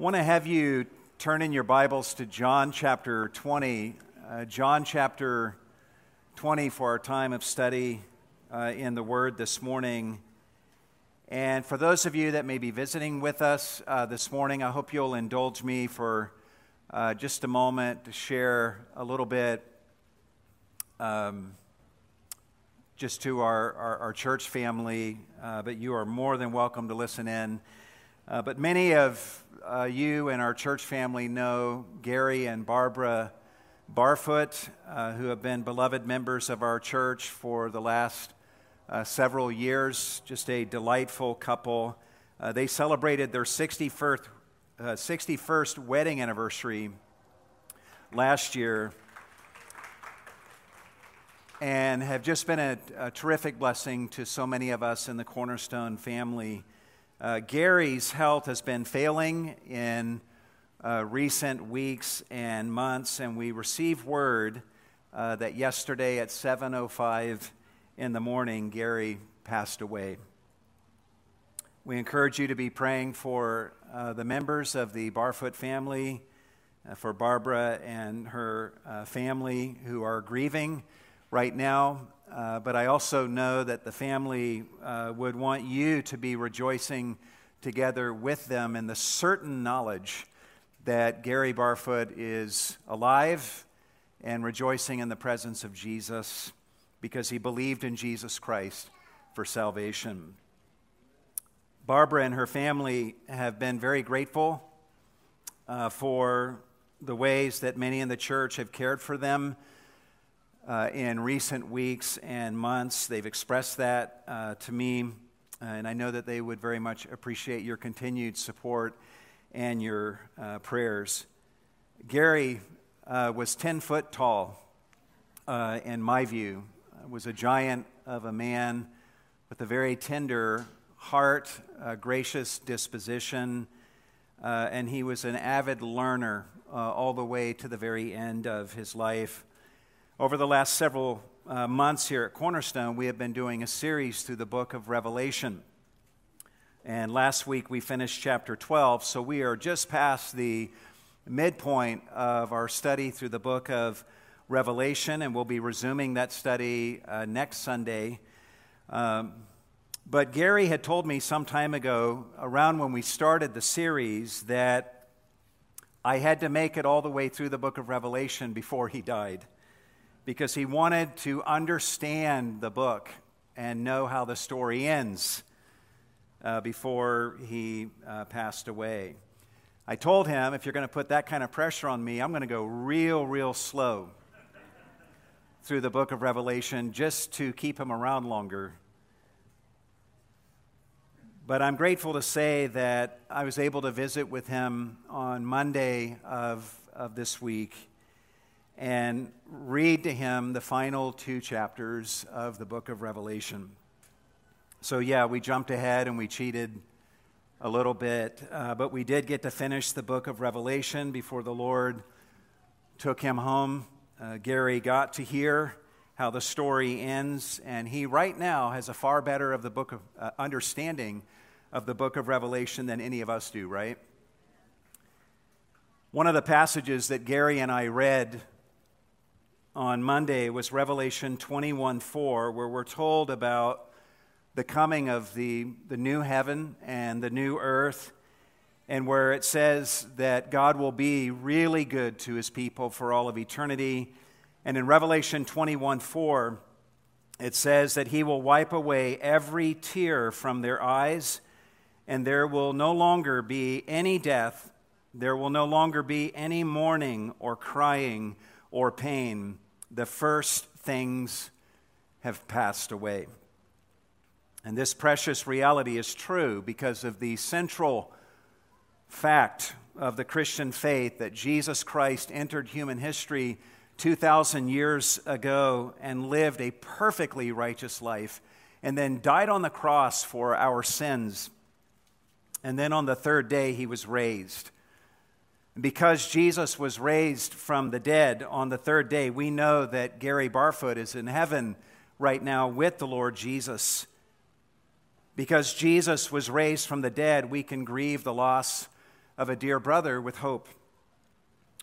want to have you turn in your Bibles to John chapter 20. Uh, John chapter 20 for our time of study uh, in the Word this morning. And for those of you that may be visiting with us uh, this morning, I hope you'll indulge me for uh, just a moment to share a little bit um, just to our, our, our church family, uh, but you are more than welcome to listen in. Uh, but many of uh, you and our church family know Gary and Barbara Barfoot, uh, who have been beloved members of our church for the last uh, several years. Just a delightful couple. Uh, they celebrated their 61st, 61st uh, wedding anniversary last year and have just been a, a, terrific blessing to so many of us in the Cornerstone family. Uh, Gary's health has been failing in uh, recent weeks and months, and we received word uh, that yesterday at 7:05 in the morning, Gary passed away. We encourage you to be praying for uh, the members of the Barfoot family, uh, for Barbara and her uh, family who are grieving right now. Uh, but I also know that the family uh, would want you to be rejoicing together with them in the certain knowledge that Gary Barfoot is alive and rejoicing in the presence of Jesus because he believed in Jesus Christ for salvation. Barbara and her family have been very grateful uh, for the ways that many in the church have cared for them uh, in recent weeks and months. They've expressed that uh, to me, and I know that they would very much appreciate your continued support and your uh, prayers. Gary uh, was 10 foot tall, uh, in my view, was a giant of a man with a very tender heart, a gracious disposition, uh, and he was an avid learner all the way to the very end of his life. Over the last several uh, months here at Cornerstone, we have been doing a series through the book of Revelation. And last week we finished chapter 12, so we are just past the midpoint of our study through the book of Revelation, and we'll be resuming that study uh, next Sunday. Um, but Gary had told me some time ago, around when we started the series, that I had to make it all the way through the book of Revelation before he died because he wanted to understand the book and know how the story ends uh, before he uh, passed away. I told him, if you're going to put that kind of pressure on me, I'm going to go real, real slow through the book of Revelation just to keep him around longer. But I'm grateful to say that I was able to visit with him on Monday of, of this week and read to him the final two chapters of the book of Revelation. So, yeah, we jumped ahead and we cheated a little bit, uh, but we did get to finish the book of Revelation before the Lord took him home. Uh, Gary got to hear how the story ends, and he right now has a far better of the book of uh, understanding of the book of Revelation than any of us do, right? One of the passages that Gary and I read on Monday was Revelation 21 4, where we're told about the coming of the, the new heaven and the new earth, and where it says that God will be really good to his people for all of eternity. And in Revelation 21 4, it says that he will wipe away every tear from their eyes, and there will no longer be any death, there will no longer be any mourning or crying or pain. The first things have passed away. And this precious reality is true because of the central fact of the Christian faith that Jesus Christ entered human history 2,000 years ago and lived a perfectly righteous life, and then died on the cross for our sins. And then on the third day, he was raised. Because Jesus was raised from the dead on the third day, we know that Gary Barfoot is in heaven right now with the Lord Jesus. Because Jesus was raised from the dead, we can grieve the loss of a dear brother with hope.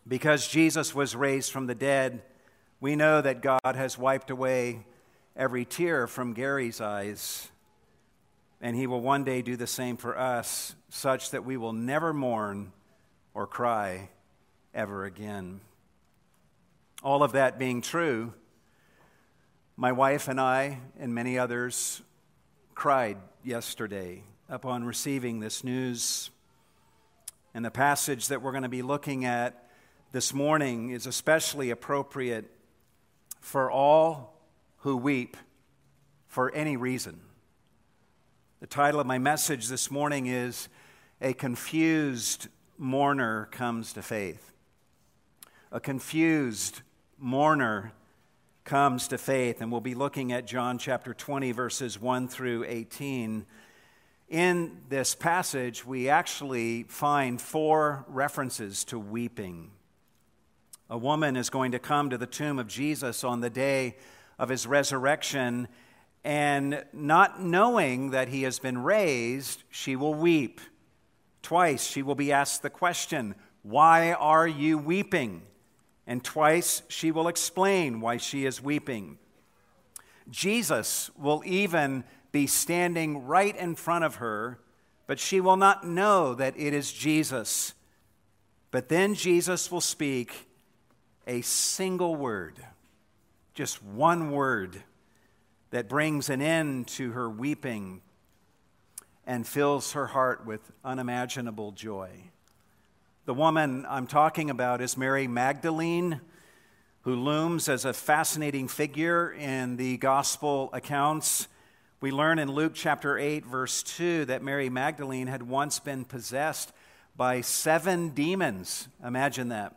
Because Jesus was raised from the dead, we know that God has wiped away every tear from Gary's eyes. And he will one day do the same for us, such that we will never mourn or cry ever again. All of that being true, my wife and I, and many others, cried yesterday upon receiving this news. And the passage that we're going to be looking at this morning is especially appropriate for all who weep for any reason. The title of my message this morning is A Confused Mourner Comes to Faith. A confused mourner comes to faith, and we'll be looking at John chapter 20, verses 1 through 18. In this passage, we actually find four references to weeping. A woman is going to come to the tomb of Jesus on the day of his resurrection, and not knowing that he has been raised, she will weep. Twice she will be asked the question, Why are you weeping? And twice she will explain why she is weeping. Jesus will even be standing right in front of her, but she will not know that it is Jesus. But then Jesus will speak a single word, just one word that brings an end to her weeping and fills her heart with unimaginable joy. The woman I'm talking about is Mary Magdalene, who looms as a fascinating figure in the gospel accounts. We learn in Luke chapter 8, verse 2, that Mary Magdalene had once been possessed by seven demons. Imagine that.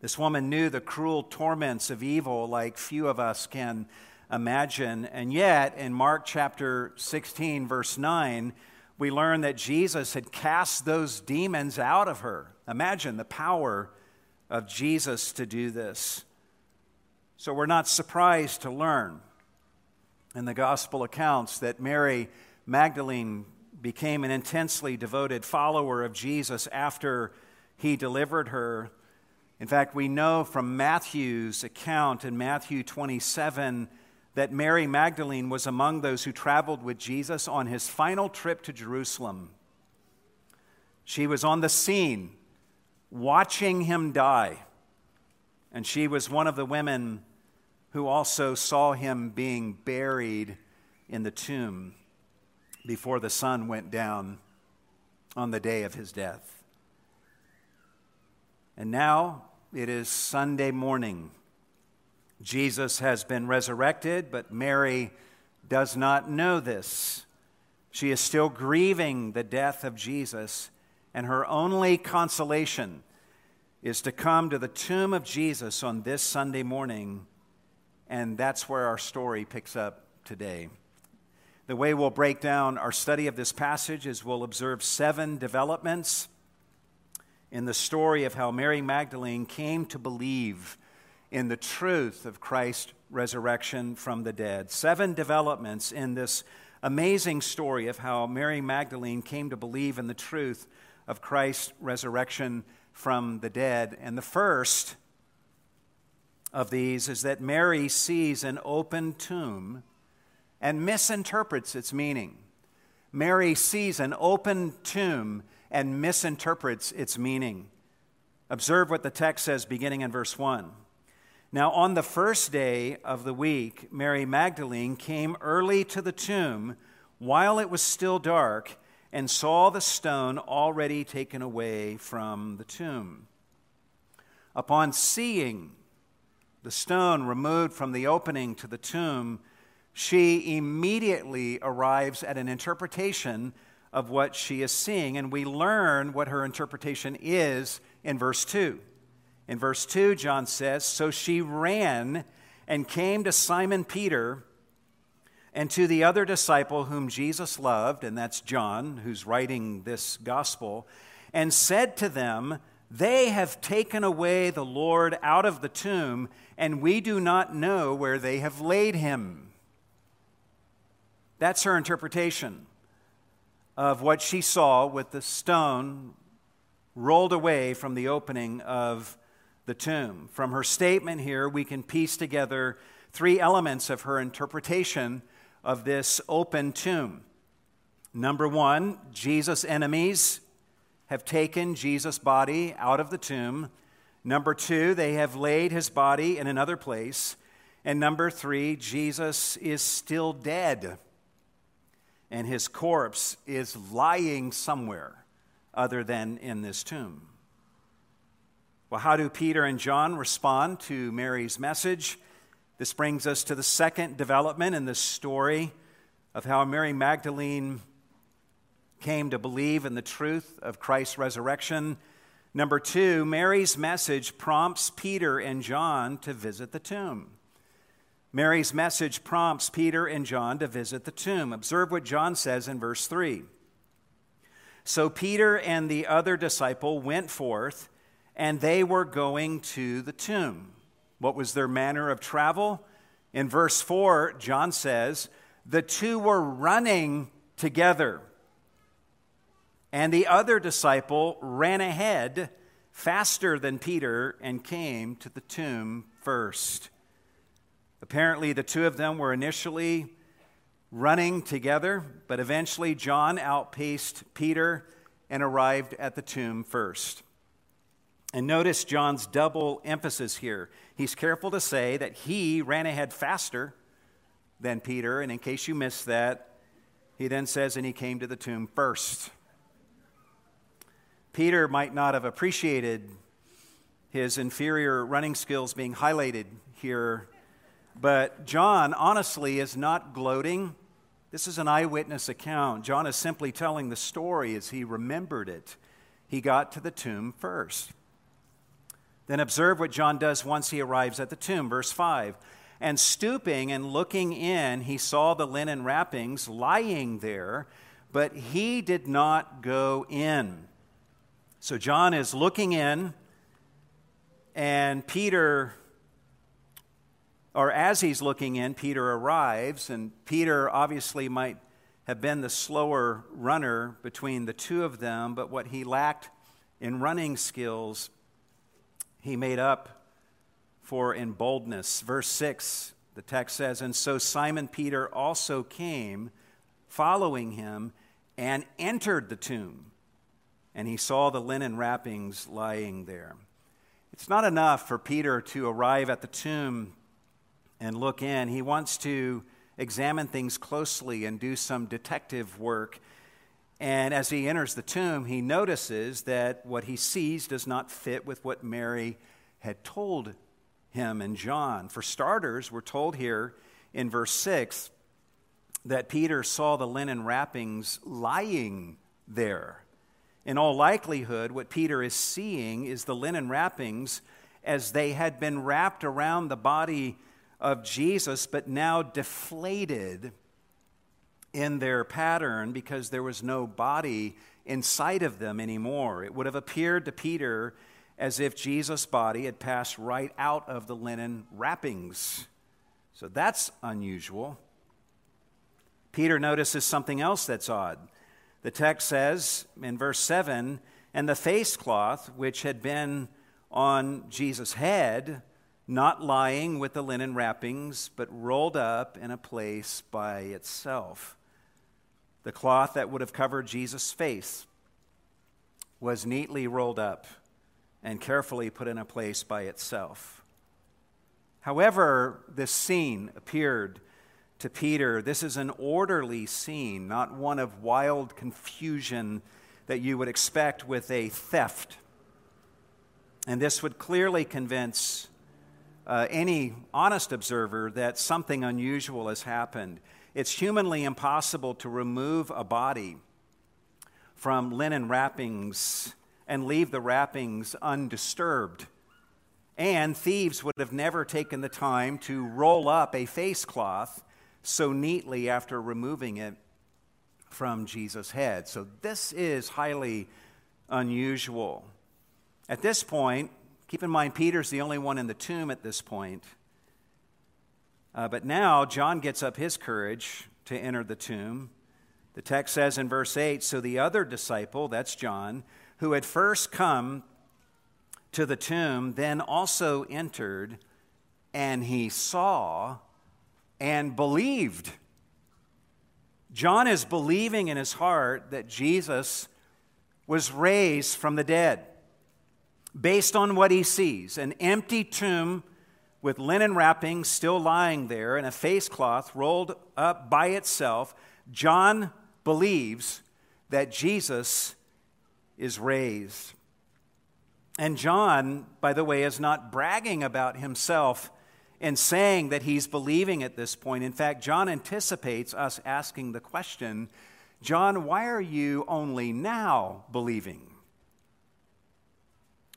This woman knew the cruel torments of evil like few of us can imagine. And yet, in Mark chapter 16, verse 9, we learn that Jesus had cast those demons out of her. Imagine the power of Jesus to do this. So we're not surprised to learn in the gospel accounts that Mary Magdalene became an intensely devoted follower of Jesus after he delivered her in fact, we know from Matthew's account in Matthew 27 that Mary Magdalene was among those who traveled with Jesus on his final trip to Jerusalem. She was on the scene watching him die, and she was one of the women who also saw him being buried in the tomb before the sun went down on the day of his death. And now it is Sunday morning. Jesus has been resurrected, but Mary does not know this. She is still grieving the death of Jesus, and her only consolation is to come to the tomb of Jesus on this Sunday morning, and that's where our story picks up today. The way we'll break down our study of this passage is we'll observe seven developments in the story of how Mary Magdalene came to believe in the truth of Christ's resurrection from the dead. Seven developments in this amazing story of how Mary Magdalene came to believe in the truth of Christ's resurrection from the dead. And the first of these is that Mary sees an open tomb and misinterprets its meaning. Mary sees an open tomb and misinterprets its meaning. Observe what the text says beginning in verse 1. Now, on the first day of the week, Mary Magdalene came early to the tomb while it was still dark and saw the stone already taken away from the tomb. Upon seeing the stone removed from the opening to the tomb, she immediately arrives at an interpretation of what she is seeing. And we learn what her interpretation is in verse 2. In verse 2, John says, So she ran and came to Simon Peter and to the other disciple whom Jesus loved, and that's John, who's writing this gospel, and said to them, They have taken away the Lord out of the tomb, and we do not know where they have laid him. That's her interpretation of what she saw with the stone rolled away from the opening of the tomb. From her statement here, we can piece together three elements of her interpretation of this open tomb. Number one, Jesus' enemies have taken Jesus' body out of the tomb. Number two, they have laid his body in another place. And number three, Jesus is still dead, and his corpse is lying somewhere other than in this tomb. Well, how do Peter and John respond to Mary's message? This brings us to the second development in the story of how Mary Magdalene came to believe in the truth of Christ's resurrection. Number two, Mary's message prompts Peter and John to visit the tomb. Mary's message prompts Peter and John to visit the tomb. Observe what John says in verse 3. So Peter and the other disciple went forth, and they were going to the tomb. What was their manner of travel? In verse 4, John says, the two were running together. And the other disciple ran ahead faster than Peter and came to the tomb first. Apparently, the two of them were initially running together, but eventually John outpaced Peter and arrived at the tomb first. And notice John's double emphasis here. He's careful to say that he ran ahead faster than Peter, and in case you missed that, he then says, and he came to the tomb first. Peter might not have appreciated his inferior running skills being highlighted here, but John honestly is not gloating. This is an eyewitness account. John is simply telling the story as he remembered it. He got to the tomb first. Then observe what John does once he arrives at the tomb. Verse 5 And stooping and looking in, he saw the linen wrappings lying there, but he did not go in. So John is looking in, and Peter, or as he's looking in, Peter arrives, and Peter obviously might have been the slower runner between the two of them, but what he lacked in running skills, he made up for in boldness. Verse 6, the text says, And so Simon Peter also came, following him, and entered the tomb and he saw the linen wrappings lying there. It's not enough for Peter to arrive at the tomb and look in. He wants to examine things closely and do some detective work. And as he enters the tomb, he notices that what he sees does not fit with what Mary had told him and John. For starters, we're told here in verse 6 that Peter saw the linen wrappings lying there. In all likelihood, what Peter is seeing is the linen wrappings as they had been wrapped around the body of Jesus, but now deflated in their pattern because there was no body inside of them anymore. It would have appeared to Peter as if Jesus' body had passed right out of the linen wrappings. So that's unusual. Peter notices something else that's odd. The text says in verse 7 and the face cloth which had been on Jesus' head, not lying with the linen wrappings, but rolled up in a place by itself. The cloth that would have covered Jesus' face was neatly rolled up and carefully put in a place by itself. However, this scene appeared to Peter, this is an orderly scene, not one of wild confusion that you would expect with a theft. And this would clearly convince uh, any honest observer that something unusual has happened. It's humanly impossible to remove a body from linen wrappings and leave the wrappings undisturbed. And thieves would have never taken the time to roll up a face cloth so neatly after removing it from Jesus' head. So this is highly unusual. At this point, keep in mind, Peter's the only one in the tomb at this point. Uh, but now, John gets up his courage to enter the tomb. The text says in verse 8 So the other disciple, that's John, who had first come to the tomb, then also entered, and he saw and believed. John is believing in his heart that Jesus was raised from the dead based on what he sees an empty tomb with linen wrappings still lying there and a face cloth rolled up by itself. John believes that Jesus is raised. And John, by the way, is not bragging about himself and saying that he's believing at this point. In fact, John anticipates us asking the question John, why are you only now believing?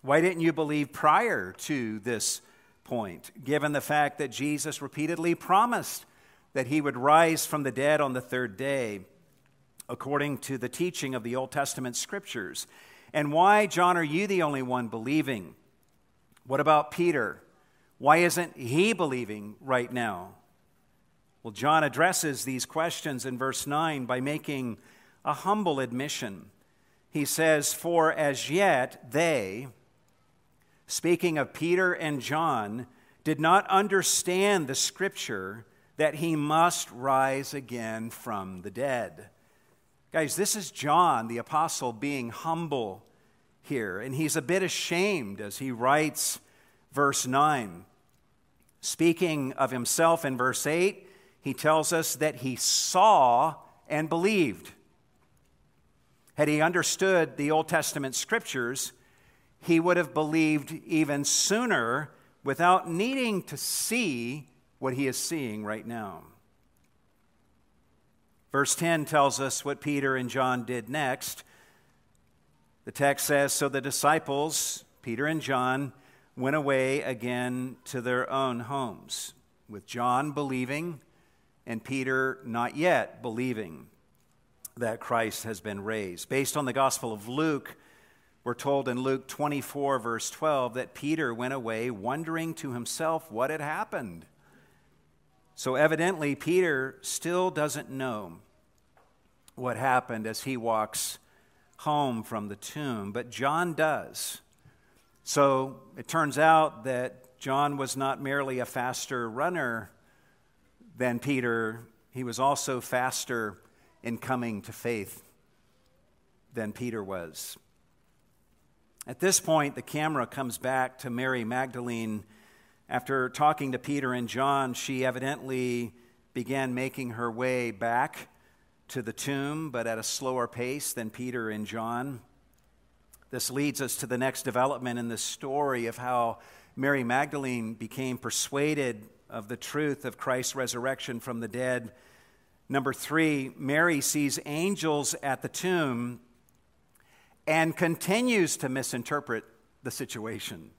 Why didn't you believe prior to this point, given the fact that Jesus repeatedly promised that he would rise from the dead on the third day, according to the teaching of the Old Testament scriptures? And why, John, are you the only one believing? What about Peter? Why isn't he believing right now? Well, John addresses these questions in verse 9 by making a humble admission. He says, For as yet they, speaking of Peter and John, did not understand the scripture that he must rise again from the dead. Guys, this is John, the apostle, being humble here, and he's a bit ashamed as he writes verse 9. Speaking of himself in verse 8, he tells us that he saw and believed. Had he understood the Old Testament scriptures, he would have believed even sooner without needing to see what he is seeing right now. Verse 10 tells us what Peter and John did next. The text says So the disciples, Peter and John, went away again to their own homes, with John believing and Peter not yet believing that Christ has been raised. Based on the Gospel of Luke, we're told in Luke 24, verse 12, that Peter went away wondering to himself what had happened. So evidently, Peter still doesn't know what happened as he walks home from the tomb, but John does. So it turns out that John was not merely a faster runner than Peter, he was also faster in coming to faith than Peter was. At this point, the camera comes back to Mary Magdalene. After talking to Peter and John, she evidently began making her way back to the tomb, but at a slower pace than Peter and John. This leads us to the next development in the story of how Mary Magdalene became persuaded of the truth of Christ's resurrection from the dead. Number three, Mary sees angels at the tomb and continues to misinterpret the situation.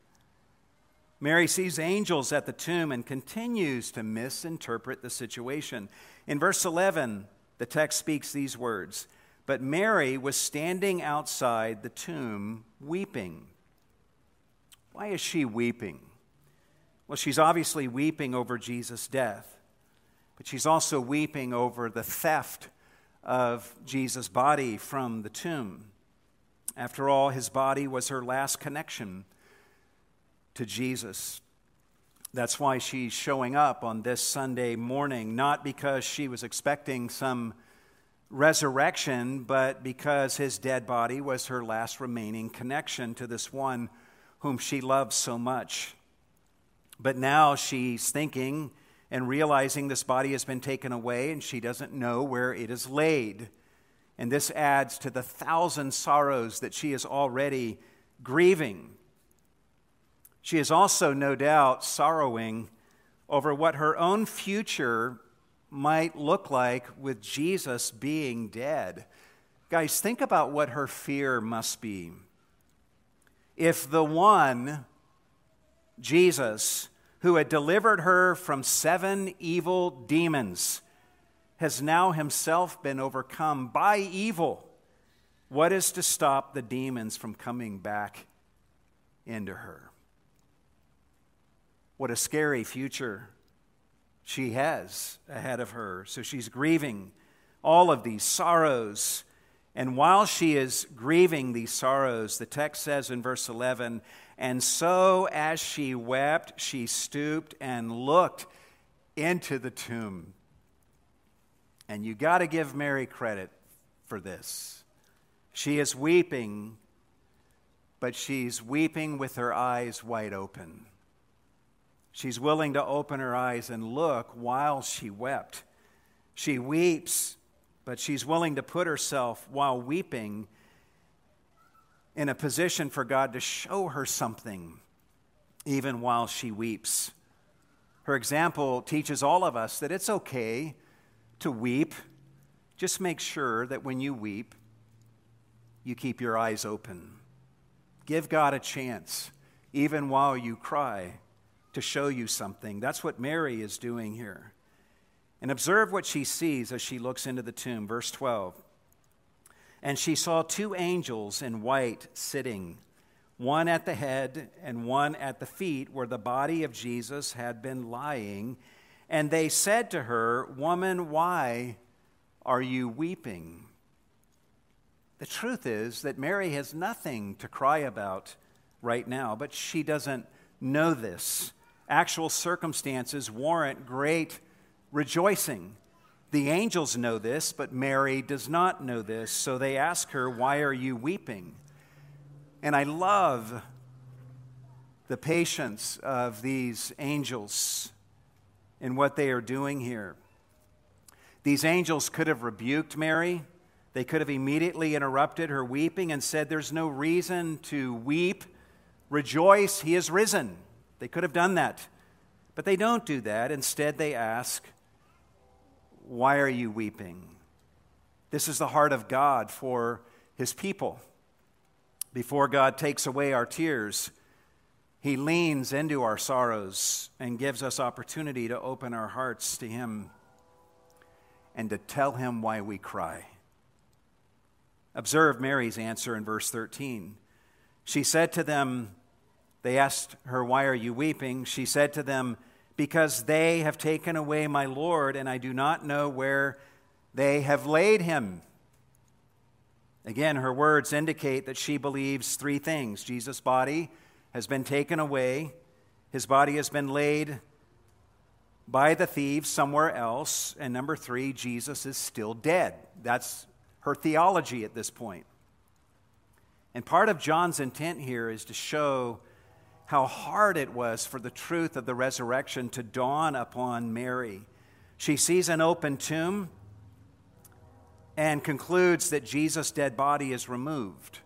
Mary sees angels at the tomb and continues to misinterpret the situation. In verse 11, the text speaks these words But Mary was standing outside the tomb weeping. Why is she weeping? Well, she's obviously weeping over Jesus' death, but she's also weeping over the theft of Jesus' body from the tomb. After all, his body was her last connection to Jesus. That's why she's showing up on this Sunday morning, not because she was expecting some resurrection, but because his dead body was her last remaining connection to this one whom she loves so much. But now she's thinking and realizing this body has been taken away and she doesn't know where it is laid. And this adds to the thousand sorrows that she is already grieving. She is also, no doubt, sorrowing over what her own future might look like with Jesus being dead. Guys, think about what her fear must be. If the one, Jesus, who had delivered her from seven evil demons, has now himself been overcome by evil. What is to stop the demons from coming back into her? What a scary future she has ahead of her. So she's grieving all of these sorrows And while she is grieving these sorrows, the text says in verse 11, and so as she wept, she stooped and looked into the tomb. And you got to give Mary credit for this. She is weeping, but she's weeping with her eyes wide open. She's willing to open her eyes and look while she wept. She weeps, but she's willing to put herself while weeping in a position for God to show her something even while she weeps. Her example teaches all of us that it's okay to weep. Just make sure that when you weep, you keep your eyes open. Give God a chance, even while you cry, to show you something. That's what Mary is doing here. And observe what she sees as she looks into the tomb. Verse 12. And she saw two angels in white sitting, one at the head and one at the feet, where the body of Jesus had been lying. And they said to her, Woman, why are you weeping? The truth is that Mary has nothing to cry about right now, but she doesn't know this. Actual circumstances warrant great rejoicing. The angels know this, but Mary does not know this, so they ask her, Why are you weeping? And I love the patience of these angels in what they are doing here. These angels could have rebuked Mary. They could have immediately interrupted her weeping and said, There's no reason to weep. Rejoice, he is risen. They could have done that. But they don't do that. Instead, they ask, why are you weeping? This is the heart of God for his people. Before God takes away our tears, he leans into our sorrows and gives us opportunity to open our hearts to him and to tell him why we cry. Observe Mary's answer in verse 13. She said to them, They asked her, Why are you weeping? She said to them, because they have taken away my Lord, and I do not know where they have laid him. Again, her words indicate that she believes three things Jesus' body has been taken away, his body has been laid by the thieves somewhere else, and number three, Jesus is still dead. That's her theology at this point. And part of John's intent here is to show how hard it was for the truth of the resurrection to dawn upon Mary. She sees an open tomb and concludes that Jesus' dead body is removed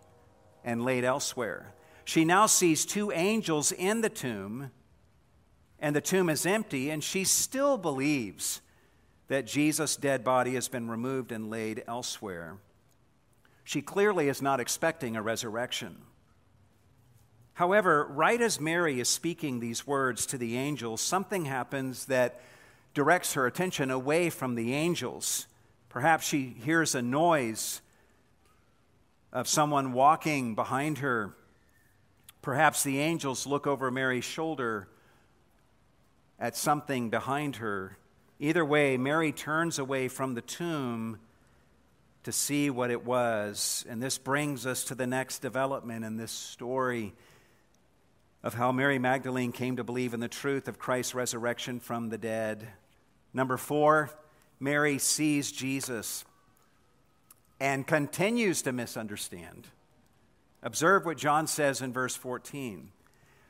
and laid elsewhere. She now sees two angels in the tomb, and the tomb is empty, and she still believes that Jesus' dead body has been removed and laid elsewhere. She clearly is not expecting a resurrection. However, right as Mary is speaking these words to the angels, something happens that directs her attention away from the angels. Perhaps she hears a noise of someone walking behind her. Perhaps the angels look over Mary's shoulder at something behind her. Either way, Mary turns away from the tomb to see what it was. And this brings us to the next development in this story of how Mary Magdalene came to believe in the truth of Christ's resurrection from the dead. Number four, Mary sees Jesus and continues to misunderstand. Observe what John says in verse 14.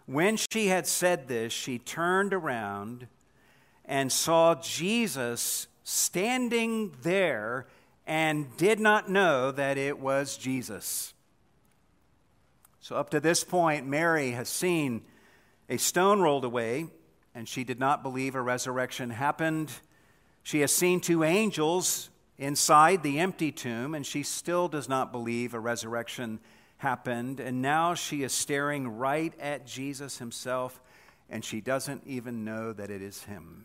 When she had said this, she turned around and saw Jesus standing there and did not know that it was Jesus. So, up to this point, Mary has seen a stone rolled away, and she did not believe a resurrection happened. She has seen two angels inside the empty tomb, and she still does not believe a resurrection happened. And now she is staring right at Jesus himself, and she doesn't even know that it is him.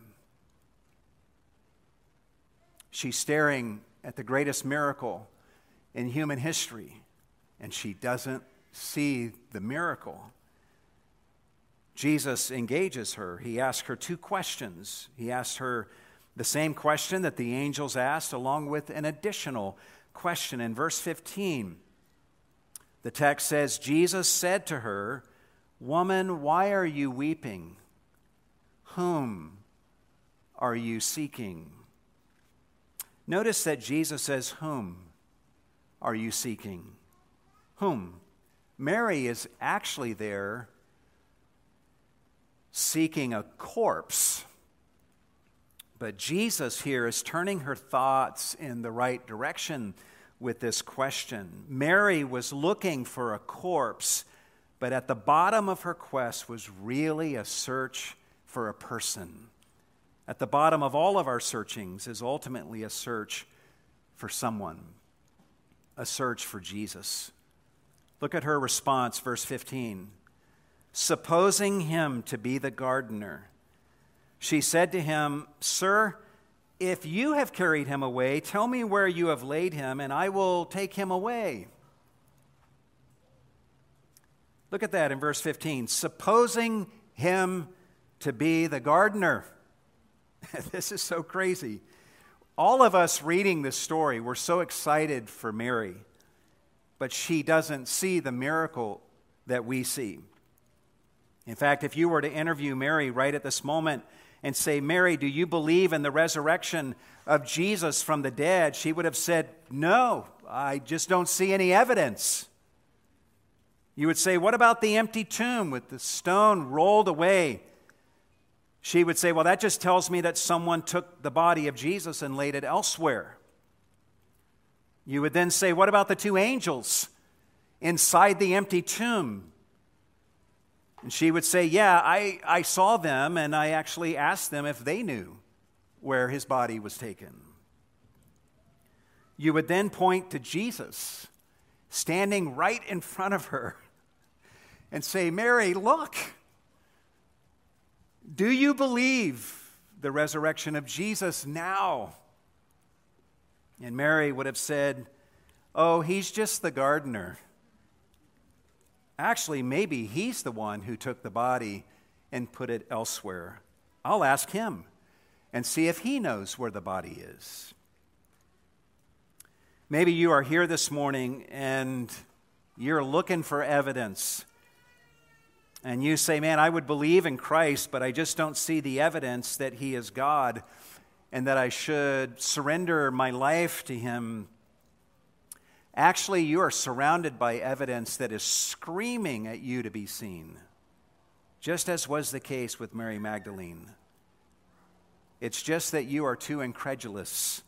She's staring at the greatest miracle in human history, and she doesn't see the miracle. Jesus engages her. He asks her two questions. He asks her the same question that the angels asked, along with an additional question. In verse 15, the text says, Jesus said to her, Woman, why are you weeping? Whom are you seeking? Notice that Jesus says, Whom are you seeking? Whom? Mary is actually there seeking a corpse. But Jesus here is turning her thoughts in the right direction with this question. Mary was looking for a corpse, but at the bottom of her quest was really a search for a person. At the bottom of all of our searchings is ultimately a search for someone, a search for Jesus. Look at her response, verse 15. Supposing him to be the gardener, she said to him, Sir, if you have carried him away, tell me where you have laid him, and I will take him away. Look at that in verse 15. Supposing him to be the gardener. this is so crazy. All of us reading this story, we're so excited for Mary, but she doesn't see the miracle that we see. In fact, if you were to interview Mary right at this moment and say, Mary, do you believe in the resurrection of Jesus from the dead? She would have said, No, I just don't see any evidence. You would say, What about the empty tomb with the stone rolled away? She would say, Well, that just tells me that someone took the body of Jesus and laid it elsewhere. You would then say, What about the two angels inside the empty tomb? And she would say, Yeah, I, I saw them, and I actually asked them if they knew where his body was taken. You would then point to Jesus standing right in front of her and say, Mary, look, do you believe the resurrection of Jesus now? And Mary would have said, Oh, he's just the gardener. Actually, maybe he's the one who took the body and put it elsewhere. I'll ask him and see if he knows where the body is. Maybe you are here this morning and you're looking for evidence. And you say, Man, I would believe in Christ, but I just don't see the evidence that he is God and that I should surrender my life to him Actually, you are surrounded by evidence that is screaming at you to be seen, just as was the case with Mary Magdalene. It's just that you are too incredulous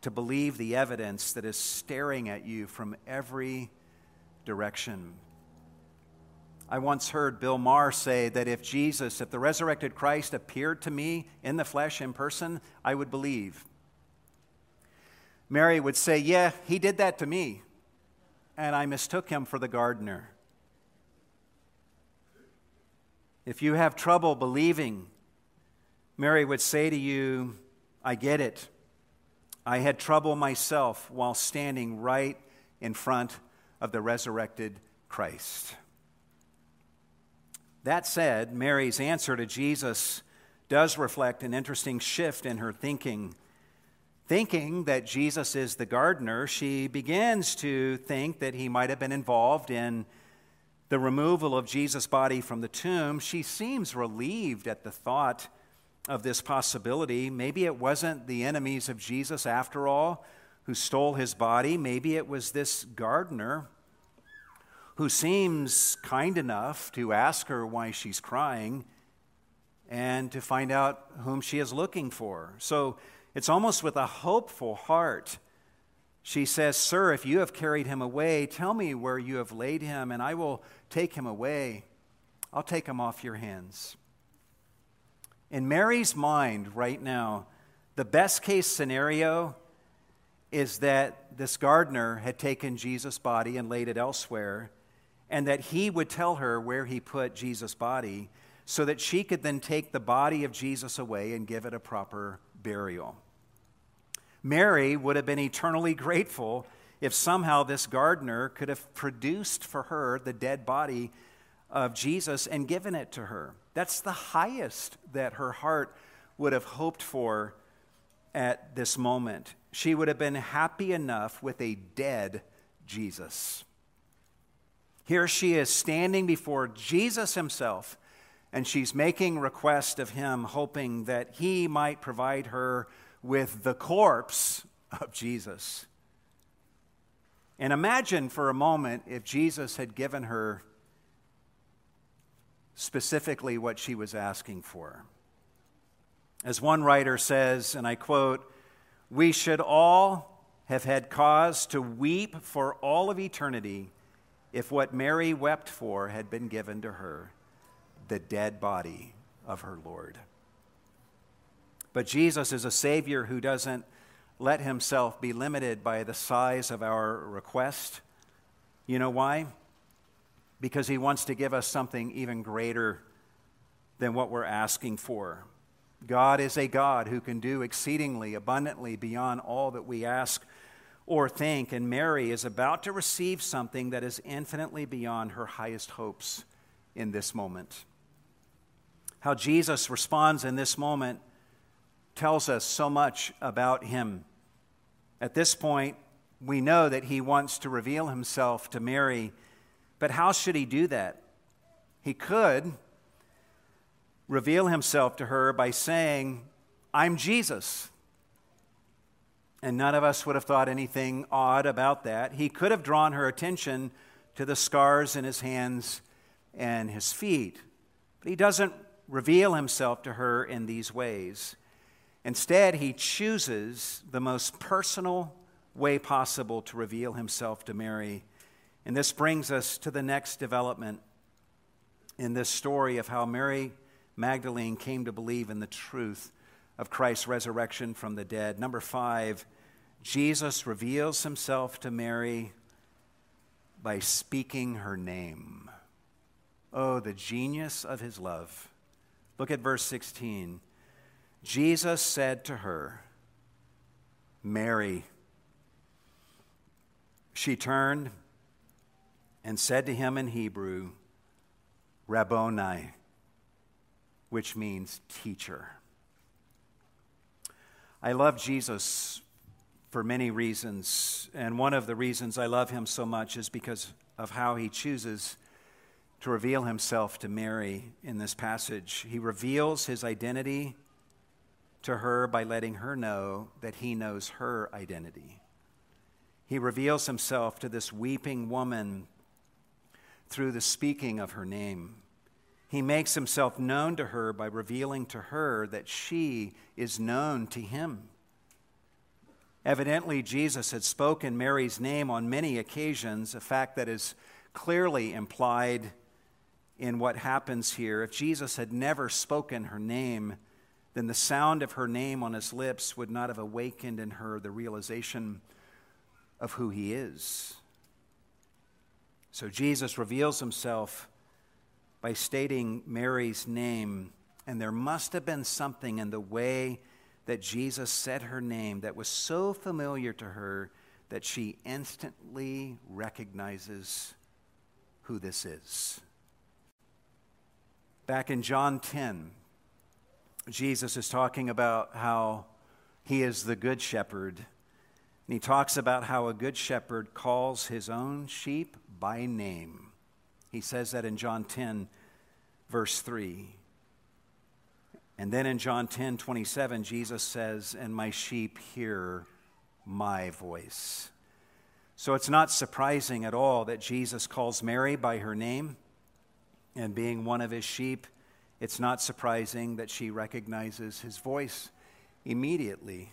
to believe the evidence that is staring at you from every direction. I once heard Bill Maher say that if Jesus, if the resurrected Christ appeared to me in the flesh in person, I would believe. Mary would say, Yeah, he did that to me and I mistook him for the gardener. If you have trouble believing, Mary would say to you, I get it. I had trouble myself while standing right in front of the resurrected Christ. That said, Mary's answer to Jesus does reflect an interesting shift in her thinking Thinking that Jesus is the gardener, she begins to think that he might have been involved in the removal of Jesus' body from the tomb. She seems relieved at the thought of this possibility. Maybe it wasn't the enemies of Jesus after all who stole his body. Maybe it was this gardener who seems kind enough to ask her why she's crying and to find out whom she is looking for. So it's almost with a hopeful heart. She says, Sir, if you have carried him away, tell me where you have laid him, and I will take him away. I'll take him off your hands. In Mary's mind right now, the best case scenario is that this gardener had taken Jesus' body and laid it elsewhere, and that he would tell her where he put Jesus' body so that she could then take the body of Jesus away and give it a proper burial. Mary would have been eternally grateful if somehow this gardener could have produced for her the dead body of Jesus and given it to her. That's the highest that her heart would have hoped for at this moment. she would have been happy enough with a dead Jesus. Here she is standing before Jesus himself, and she's making request of him, hoping that he might provide her with the corpse of Jesus. And imagine for a moment if Jesus had given her specifically what she was asking for. As one writer says, and I quote, we should all have had cause to weep for all of eternity if what Mary wept for had been given to her the dead body of her Lord. But Jesus is a Savior who doesn't let himself be limited by the size of our request. You know why? Because he wants to give us something even greater than what we're asking for. God is a God who can do exceedingly abundantly beyond all that we ask or think, and Mary is about to receive something that is infinitely beyond her highest hopes in this moment. How Jesus responds in this moment tells us so much about him. At this point, we know that he wants to reveal himself to Mary, but how should he do that? He could reveal himself to her by saying, I'm Jesus. And none of us would have thought anything odd about that. He could have drawn her attention to the scars in his hands and his feet. But he doesn't reveal himself to her in these ways. Instead, he chooses the most personal way possible to reveal himself to Mary. And this brings us to the next development in this story of how Mary Magdalene came to believe in the truth of Christ's resurrection from the dead. Number five, Jesus reveals himself to Mary by speaking her name. Oh, the genius of his love. Look at verse 16. Jesus said to her, Mary. She turned and said to him in Hebrew, Rabboni which means teacher. I love Jesus for many reasons, and one of the reasons I love him so much is because of how he chooses to reveal himself to Mary in this passage. He reveals his identity to her by letting her know that he knows her identity. He reveals himself to this weeping woman through the speaking of her name. He makes himself known to her by revealing to her that she is known to him. Evidently, Jesus had spoken Mary's name on many occasions, a fact that is clearly implied in what happens here. If Jesus had never spoken her name, then the sound of her name on his lips would not have awakened in her the realization of who he is. So Jesus reveals himself by stating Mary's name, and there must have been something in the way that Jesus said her name that was so familiar to her that she instantly recognizes who this is. Back in John 10, Jesus is talking about how he is the good shepherd. And he talks about how a good shepherd calls his own sheep by name. He says that in John 10, verse 3. And then in John 10, 27, Jesus says, And my sheep hear my voice. So it's not surprising at all that Jesus calls Mary by her name. And being one of his sheep, it's not surprising that she recognizes his voice immediately.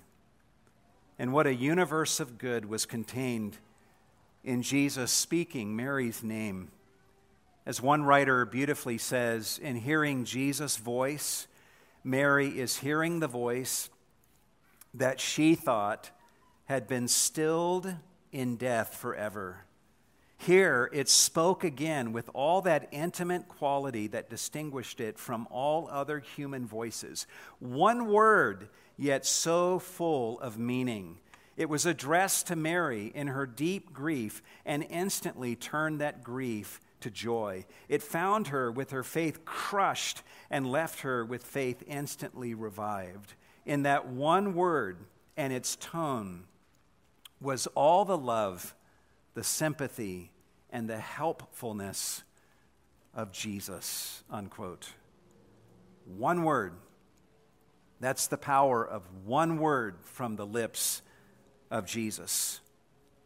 And what a universe of good was contained in Jesus speaking Mary's name. As one writer beautifully says, in hearing Jesus' voice, Mary is hearing the voice that she thought had been stilled in death forever. Here it spoke again with all that intimate quality that distinguished it from all other human voices. One word, yet so full of meaning. It was addressed to Mary in her deep grief and instantly turned that grief to joy. It found her with her faith crushed and left her with faith instantly revived. In that one word and its tone, was all the love, the sympathy, and the helpfulness of Jesus, unquote. One word. That's the power of one word from the lips of Jesus.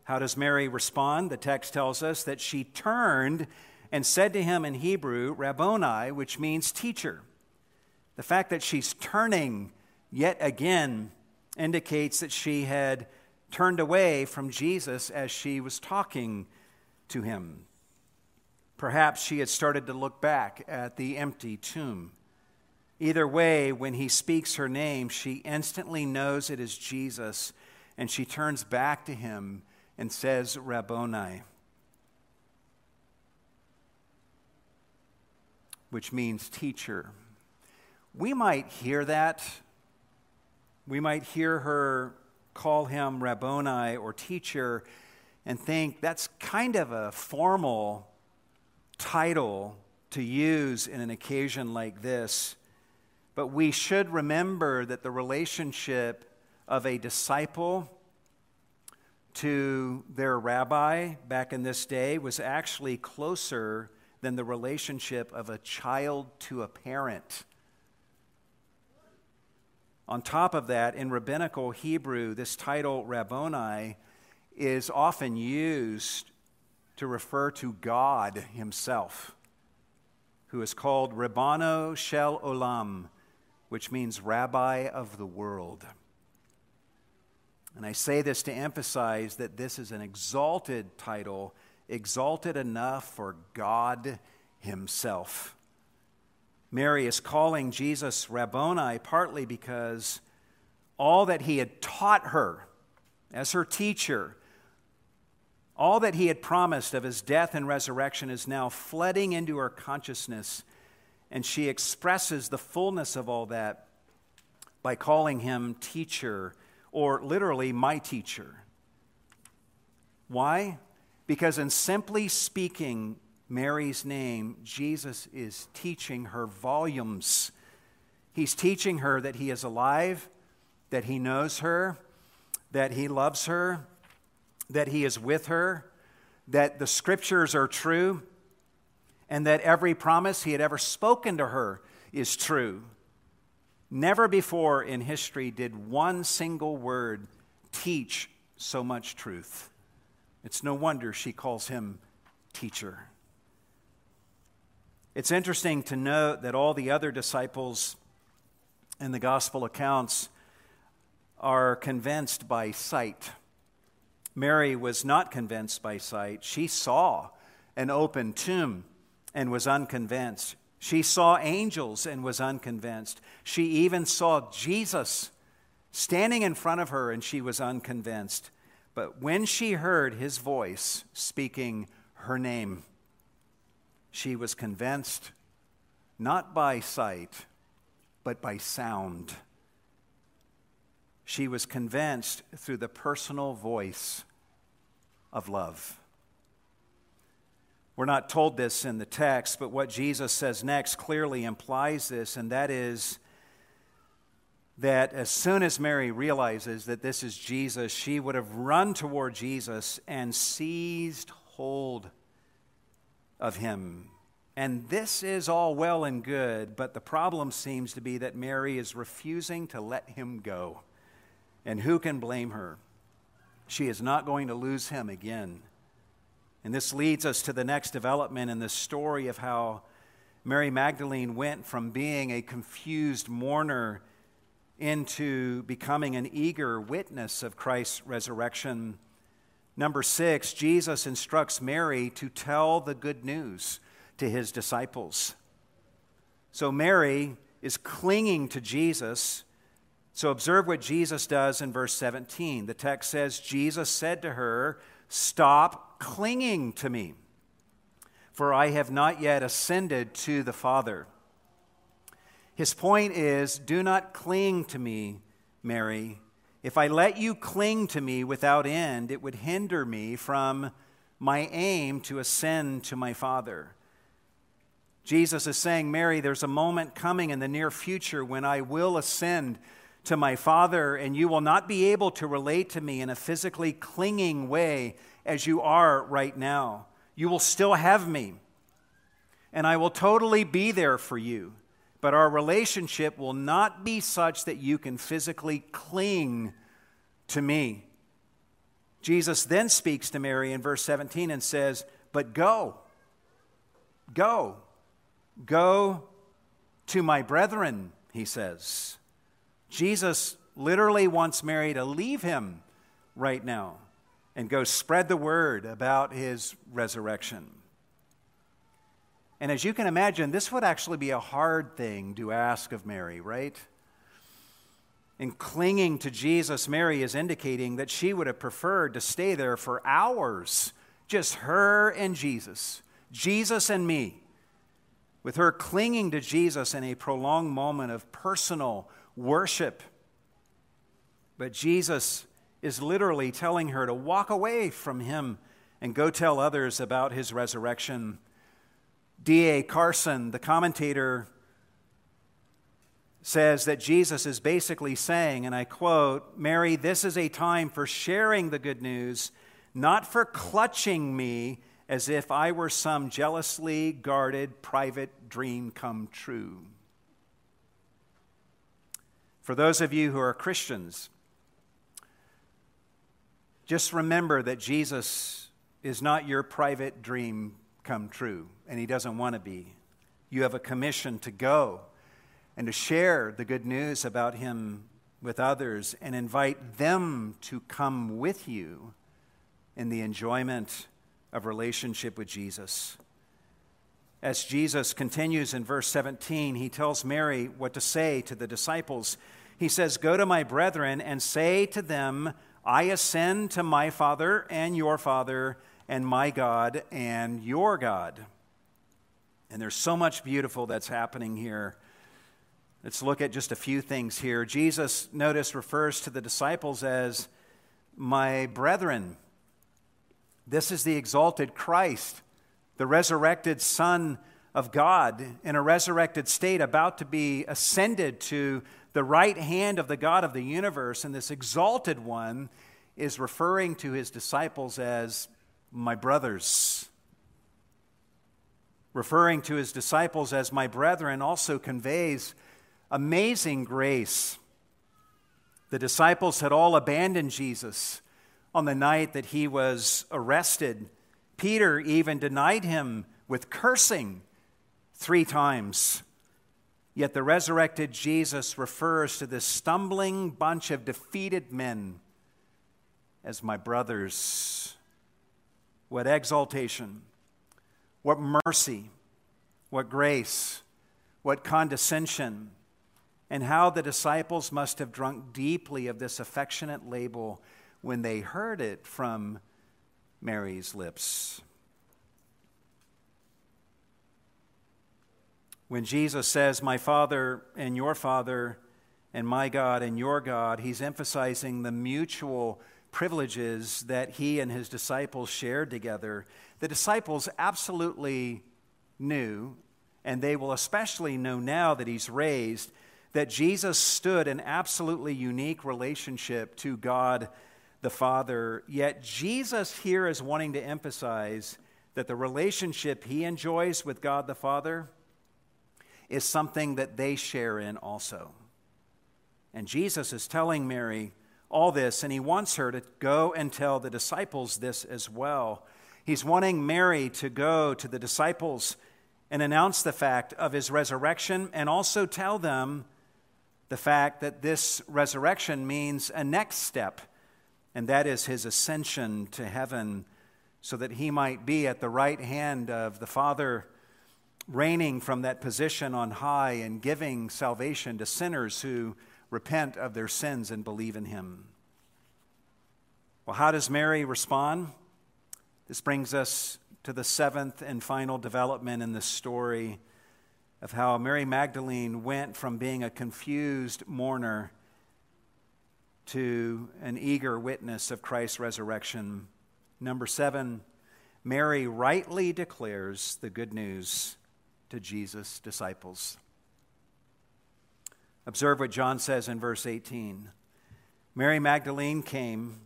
How does Mary respond? The text tells us that she turned and said to him in Hebrew, Rabboni, which means teacher. The fact that she's turning yet again indicates that she had turned away from Jesus as she was talking to him. Perhaps she had started to look back at the empty tomb. Either way, when he speaks her name, she instantly knows it is Jesus, and she turns back to him and says, Rabboni, which means teacher. We might hear that. We might hear her call him Rabboni or teacher and think that's kind of a formal title to use in an occasion like this. But we should remember that the relationship of a disciple to their rabbi back in this day was actually closer than the relationship of a child to a parent. On top of that, in rabbinical Hebrew, this title, Rabboni, is often used to refer to God Himself, who is called Rabbano Shel Olam, which means Rabbi of the world. And I say this to emphasize that this is an exalted title, exalted enough for God Himself. Mary is calling Jesus Rabboni partly because all that He had taught her as her teacher, all that He had promised of His death and resurrection is now flooding into her consciousness, and she expresses the fullness of all that by calling Him teacher or literally, my teacher. Why? Because in simply speaking Mary's name, Jesus is teaching her volumes. He's teaching her that he is alive, that he knows her, that he loves her, that he is with her, that the scriptures are true, and that every promise he had ever spoken to her is true. Never before in history did one single word teach so much truth. It's no wonder she calls him teacher. It's interesting to note that all the other disciples in the gospel accounts are convinced by sight. Mary was not convinced by sight. She saw an open tomb and was unconvinced. She saw angels and was unconvinced. She even saw Jesus standing in front of her and she was unconvinced. But when she heard his voice speaking her name, she was convinced not by sight, but by sound. She was convinced through the personal voice of love. We're not told this in the text, but what Jesus says next clearly implies this, and that is that as soon as Mary realizes that this is Jesus, she would have run toward Jesus and seized hold of him. And this is all well and good, but the problem seems to be that Mary is refusing to let him go. And who can blame her? She is not going to lose him again. And this leads us to the next development in the story of how Mary Magdalene went from being a confused mourner into becoming an eager witness of Christ's resurrection. Number six, Jesus instructs Mary to tell the good news to his disciples. So Mary is clinging to Jesus. So observe what Jesus does in verse 17. The text says, Jesus said to her, Stop clinging to me, for I have not yet ascended to the Father. His point is do not cling to me, Mary. If I let you cling to me without end, it would hinder me from my aim to ascend to my Father. Jesus is saying, Mary, there's a moment coming in the near future when I will ascend to my Father, and you will not be able to relate to me in a physically clinging way as you are right now. You will still have me, and I will totally be there for you. But our relationship will not be such that you can physically cling to me. Jesus then speaks to Mary in verse 17 and says, But go, go, go to my brethren, he says. Jesus literally wants Mary to leave him right now and go spread the word about his resurrection. And as you can imagine, this would actually be a hard thing to ask of Mary, right? In clinging to Jesus, Mary is indicating that she would have preferred to stay there for hours, just her and Jesus, Jesus and me, with her clinging to Jesus in a prolonged moment of personal worship. But Jesus is literally telling her to walk away from him and go tell others about his resurrection. D.A. Carson, the commentator, says that Jesus is basically saying, and I quote, Mary, this is a time for sharing the good news, not for clutching me as if I were some jealously guarded private dream come true. For those of you who are Christians, just remember that Jesus is not your private dream come true, and he doesn't want to be. You have a commission to go and to share the good news about him with others and invite them to come with you in the enjoyment of relationship with Jesus. As Jesus continues in verse 17, he tells Mary what to say to the disciples. He says, Go to my brethren and say to them, I ascend to my Father and your Father, and my God and your God. And there's so much beautiful that's happening here. Let's look at just a few things here. Jesus, notice, refers to the disciples as my brethren. This is the exalted Christ, the resurrected Son of God in a resurrected state, about to be ascended to the right hand of the God of the universe, and this exalted one is referring to his disciples as my brothers. Referring to his disciples as my brethren also conveys amazing grace. The disciples had all abandoned Jesus on the night that he was arrested. Peter even denied him with cursing three times. Yet the resurrected Jesus refers to this stumbling bunch of defeated men as my brothers. What exaltation, what mercy, what grace, what condescension, and how the disciples must have drunk deeply of this affectionate label when they heard it from Mary's lips. When Jesus says, My Father and your Father, and my God and your God, he's emphasizing the mutual privileges that he and his disciples shared together. The disciples absolutely knew, and they will especially know now that he's raised, that Jesus stood in absolutely unique relationship to God the Father. Yet Jesus here is wanting to emphasize that the relationship he enjoys with God the Father is something that they share in also. And Jesus is telling Mary all this, and he wants her to go and tell the disciples this as well. He's wanting Mary to go to the disciples and announce the fact of his resurrection and also tell them the fact that this resurrection means a next step, and that is his ascension to heaven so that he might be at the right hand of the Father reigning from that position on high and giving salvation to sinners who repent of their sins and believe in him. Well, how does Mary respond? This brings us to the seventh and final development in this story of how Mary Magdalene went from being a confused mourner to an eager witness of Christ's resurrection. Number seven, Mary rightly declares the good news to Jesus' disciples. Observe what John says in verse 18. Mary Magdalene came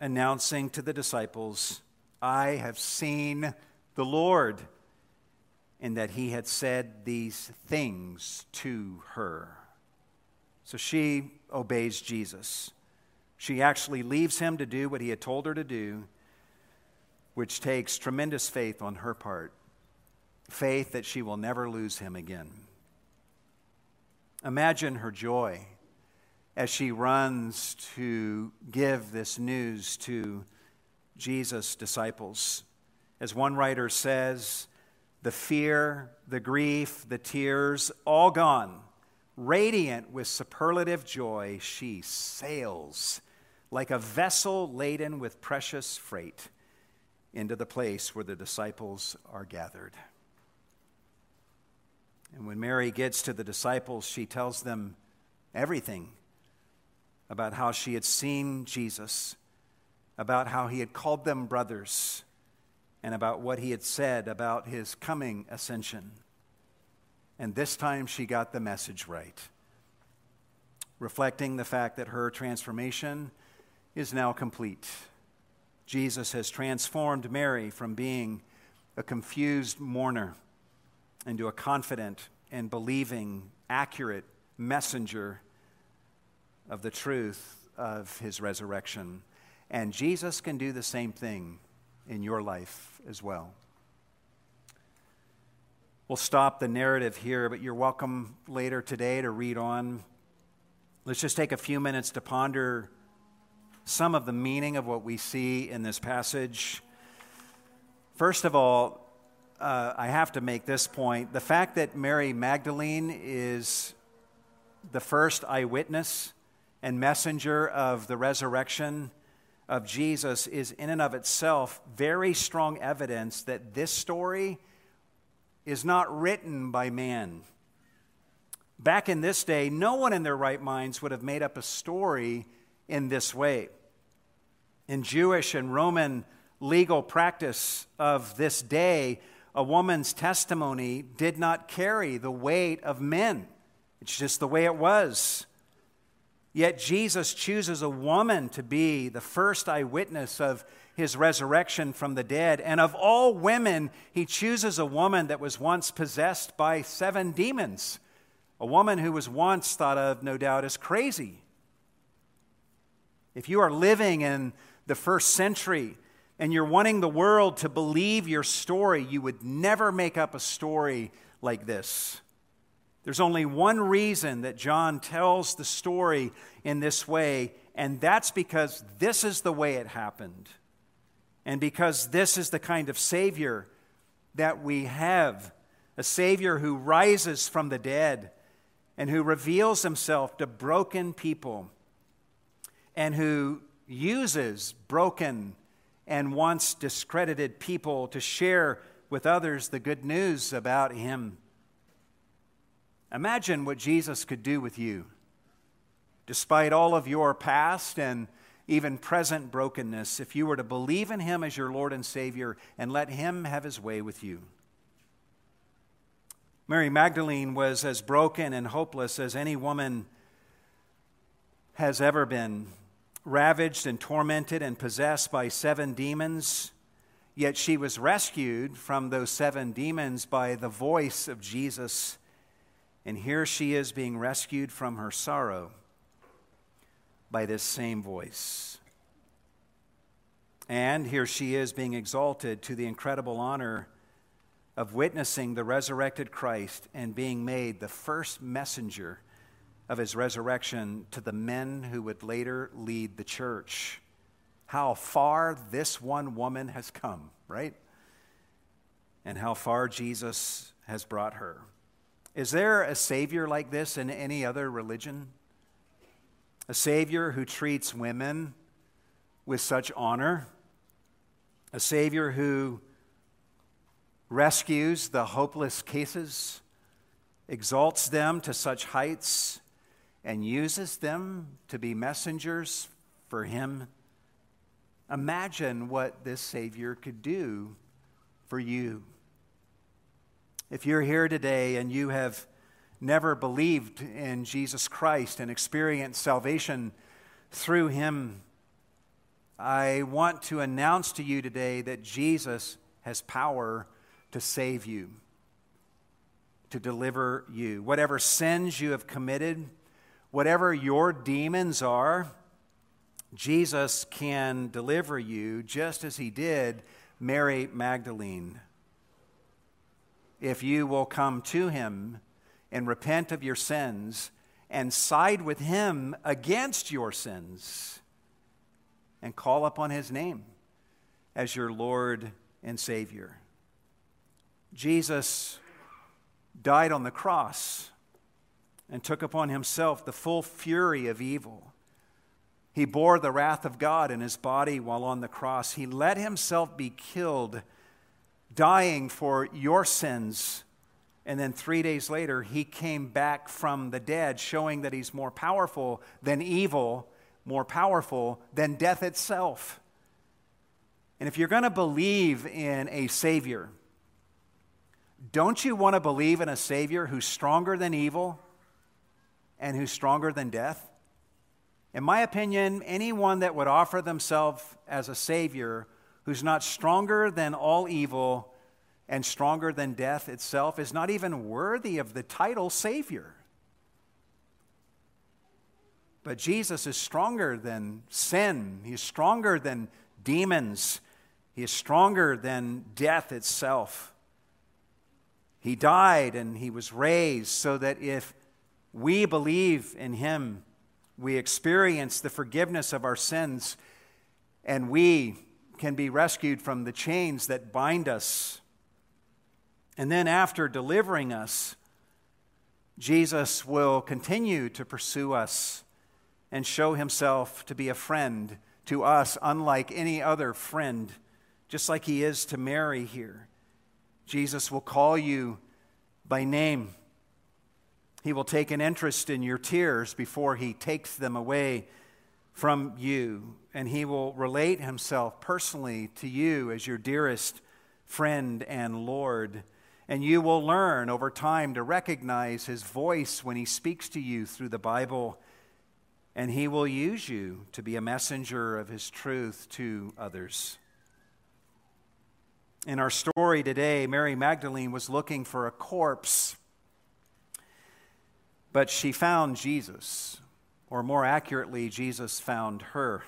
announcing to the disciples, I have seen the Lord, and that he had said these things to her. So she obeys Jesus. She actually leaves him to do what he had told her to do, which takes tremendous faith on her part faith that she will never lose him again. Imagine her joy as she runs to give this news to Jesus' disciples. As one writer says, the fear, the grief, the tears, all gone. Radiant with superlative joy, she sails like a vessel laden with precious freight into the place where the disciples are gathered. And when Mary gets to the disciples, she tells them everything about how she had seen Jesus, about how he had called them brothers, and about what he had said about his coming ascension. And this time she got the message right, reflecting the fact that her transformation is now complete. Jesus has transformed Mary from being a confused mourner into a confident and believing, accurate messenger of the truth of his resurrection. And Jesus can do the same thing in your life as well. We'll stop the narrative here, but you're welcome later today to read on. Let's just take a few minutes to ponder some of the meaning of what we see in this passage. First of all, uh, I have to make this point. The fact that Mary Magdalene is the first eyewitness and messenger of the resurrection of Jesus is, in and of itself, very strong evidence that this story is not written by man. Back in this day, no one in their right minds would have made up a story in this way. In Jewish and Roman legal practice of this day, a woman's testimony did not carry the weight of men. It's just the way it was. Yet Jesus chooses a woman to be the first eyewitness of his resurrection from the dead. And of all women, he chooses a woman that was once possessed by seven demons, a woman who was once thought of, no doubt, as crazy. If you are living in the first century and you're wanting the world to believe your story, you would never make up a story like this. There's only one reason that John tells the story in this way, and that's because this is the way it happened. And because this is the kind of Savior that we have a Savior who rises from the dead and who reveals himself to broken people and who uses broken and once discredited people to share with others the good news about him. Imagine what Jesus could do with you, despite all of your past and even present brokenness, if you were to believe in Him as your Lord and Savior and let Him have His way with you. Mary Magdalene was as broken and hopeless as any woman has ever been, ravaged and tormented and possessed by seven demons. Yet she was rescued from those seven demons by the voice of Jesus and here she is being rescued from her sorrow by this same voice. And here she is being exalted to the incredible honor of witnessing the resurrected Christ and being made the first messenger of his resurrection to the men who would later lead the church. How far this one woman has come, right? And how far Jesus has brought her. Is there a Savior like this in any other religion? A Savior who treats women with such honor? A Savior who rescues the hopeless cases, exalts them to such heights, and uses them to be messengers for Him? Imagine what this Savior could do for you. If you're here today and you have never believed in Jesus Christ and experienced salvation through him, I want to announce to you today that Jesus has power to save you, to deliver you. Whatever sins you have committed, whatever your demons are, Jesus can deliver you just as he did Mary Magdalene. If you will come to him and repent of your sins and side with him against your sins and call upon his name as your Lord and Savior. Jesus died on the cross and took upon himself the full fury of evil he bore the wrath of God in his body while on the cross. He let himself be killed, dying for your sins. And then three days later, he came back from the dead, showing that he's more powerful than evil, more powerful than death itself. And if you're going to believe in a Savior, don't you want to believe in a Savior who's stronger than evil and who's stronger than death? In my opinion, anyone that would offer themselves as a Savior who's not stronger than all evil and stronger than death itself is not even worthy of the title Savior. But Jesus is stronger than sin, He's stronger than demons, He is stronger than death itself. He died and He was raised so that if we believe in Him, we experience the forgiveness of our sins, and we can be rescued from the chains that bind us. And then, after delivering us, Jesus will continue to pursue us and show himself to be a friend to us, unlike any other friend, just like he is to Mary here. Jesus will call you by name. He will take an interest in your tears before he takes them away from you. And he will relate himself personally to you as your dearest friend and Lord. And you will learn over time to recognize his voice when he speaks to you through the Bible. And he will use you to be a messenger of his truth to others. In our story today, Mary Magdalene was looking for a corpse but she found Jesus, or more accurately, Jesus found her.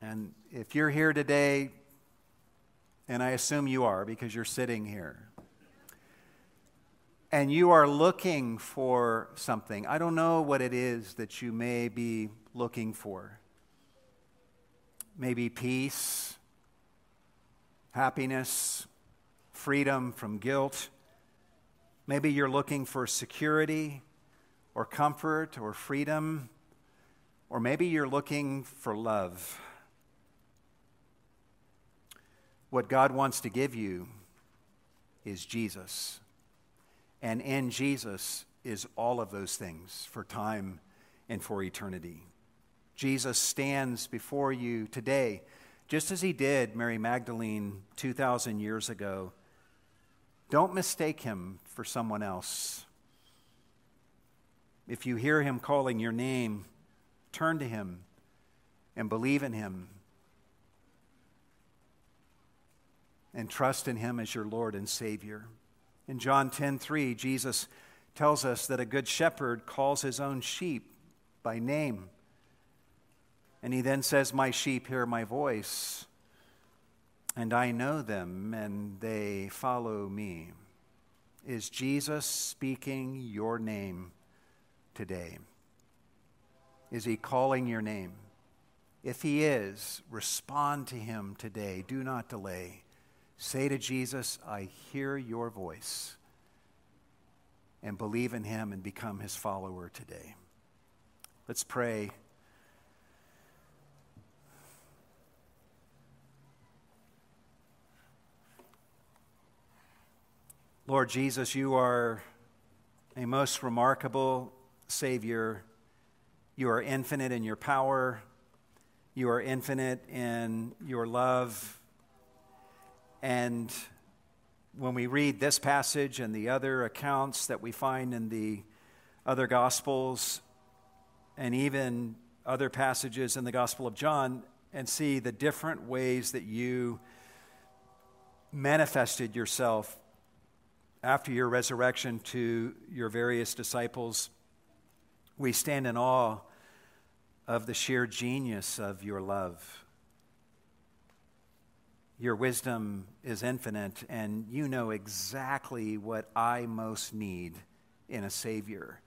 And if you're here today, and I assume you are because you're sitting here, and you are looking for something, I don't know what it is that you may be looking for. Maybe peace, happiness, freedom from guilt Maybe you're looking for security or comfort or freedom, or maybe you're looking for love. What God wants to give you is Jesus. And in Jesus is all of those things for time and for eternity. Jesus stands before you today, just as he did Mary Magdalene 2,000 years ago don't mistake him for someone else. If you hear him calling your name, turn to him and believe in him and trust in him as your Lord and Savior. In John 10:3, Jesus tells us that a good shepherd calls his own sheep by name. And he then says, "My sheep hear my voice." And I know them, and they follow me. Is Jesus speaking your name today? Is he calling your name? If he is, respond to him today. Do not delay. Say to Jesus, I hear your voice, and believe in him and become his follower today. Let's pray. Lord Jesus, you are a most remarkable Savior. You are infinite in your power, you are infinite in your love, and when we read this passage and the other accounts that we find in the other Gospels, and even other passages in the Gospel of John, and see the different ways that you manifested yourself after your resurrection to your various disciples, we stand in awe of the sheer genius of your love. Your wisdom is infinite, and you know exactly what I most need in a Savior.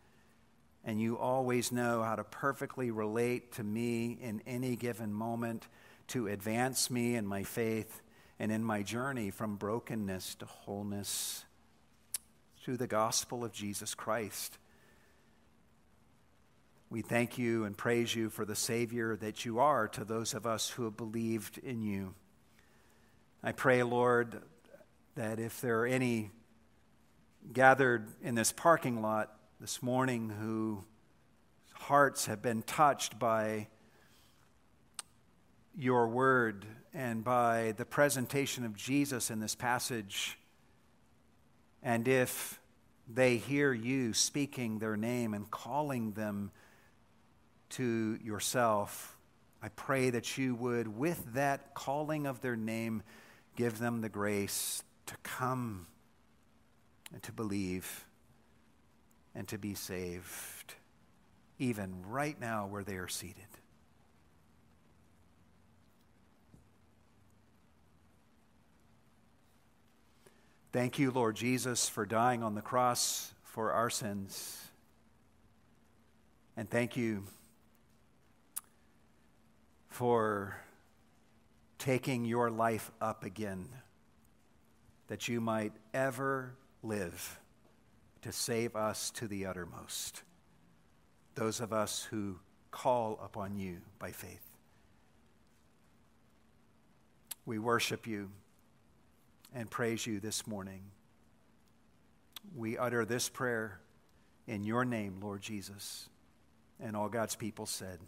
And you always know how to perfectly relate to me in any given moment to advance me in my faith and in my journey from brokenness to wholeness through the gospel of Jesus Christ. We thank you and praise you for the Savior that you are to those of us who have believed in you. I pray, Lord, that if there are any gathered in this parking lot this morning whose hearts have been touched by your word and by the presentation of Jesus in this passage, and if they hear you speaking their name and calling them to yourself, I pray that you would, with that calling of their name, give them the grace to come and to believe and to be saved, even right now where they are seated. Thank you, Lord Jesus, for dying on the cross for our sins. And thank you for taking your life up again, that you might ever live to save us to the uttermost, those of us who call upon you by faith. We worship you and praise you this morning. We utter this prayer in your name, Lord Jesus. And all God's people said,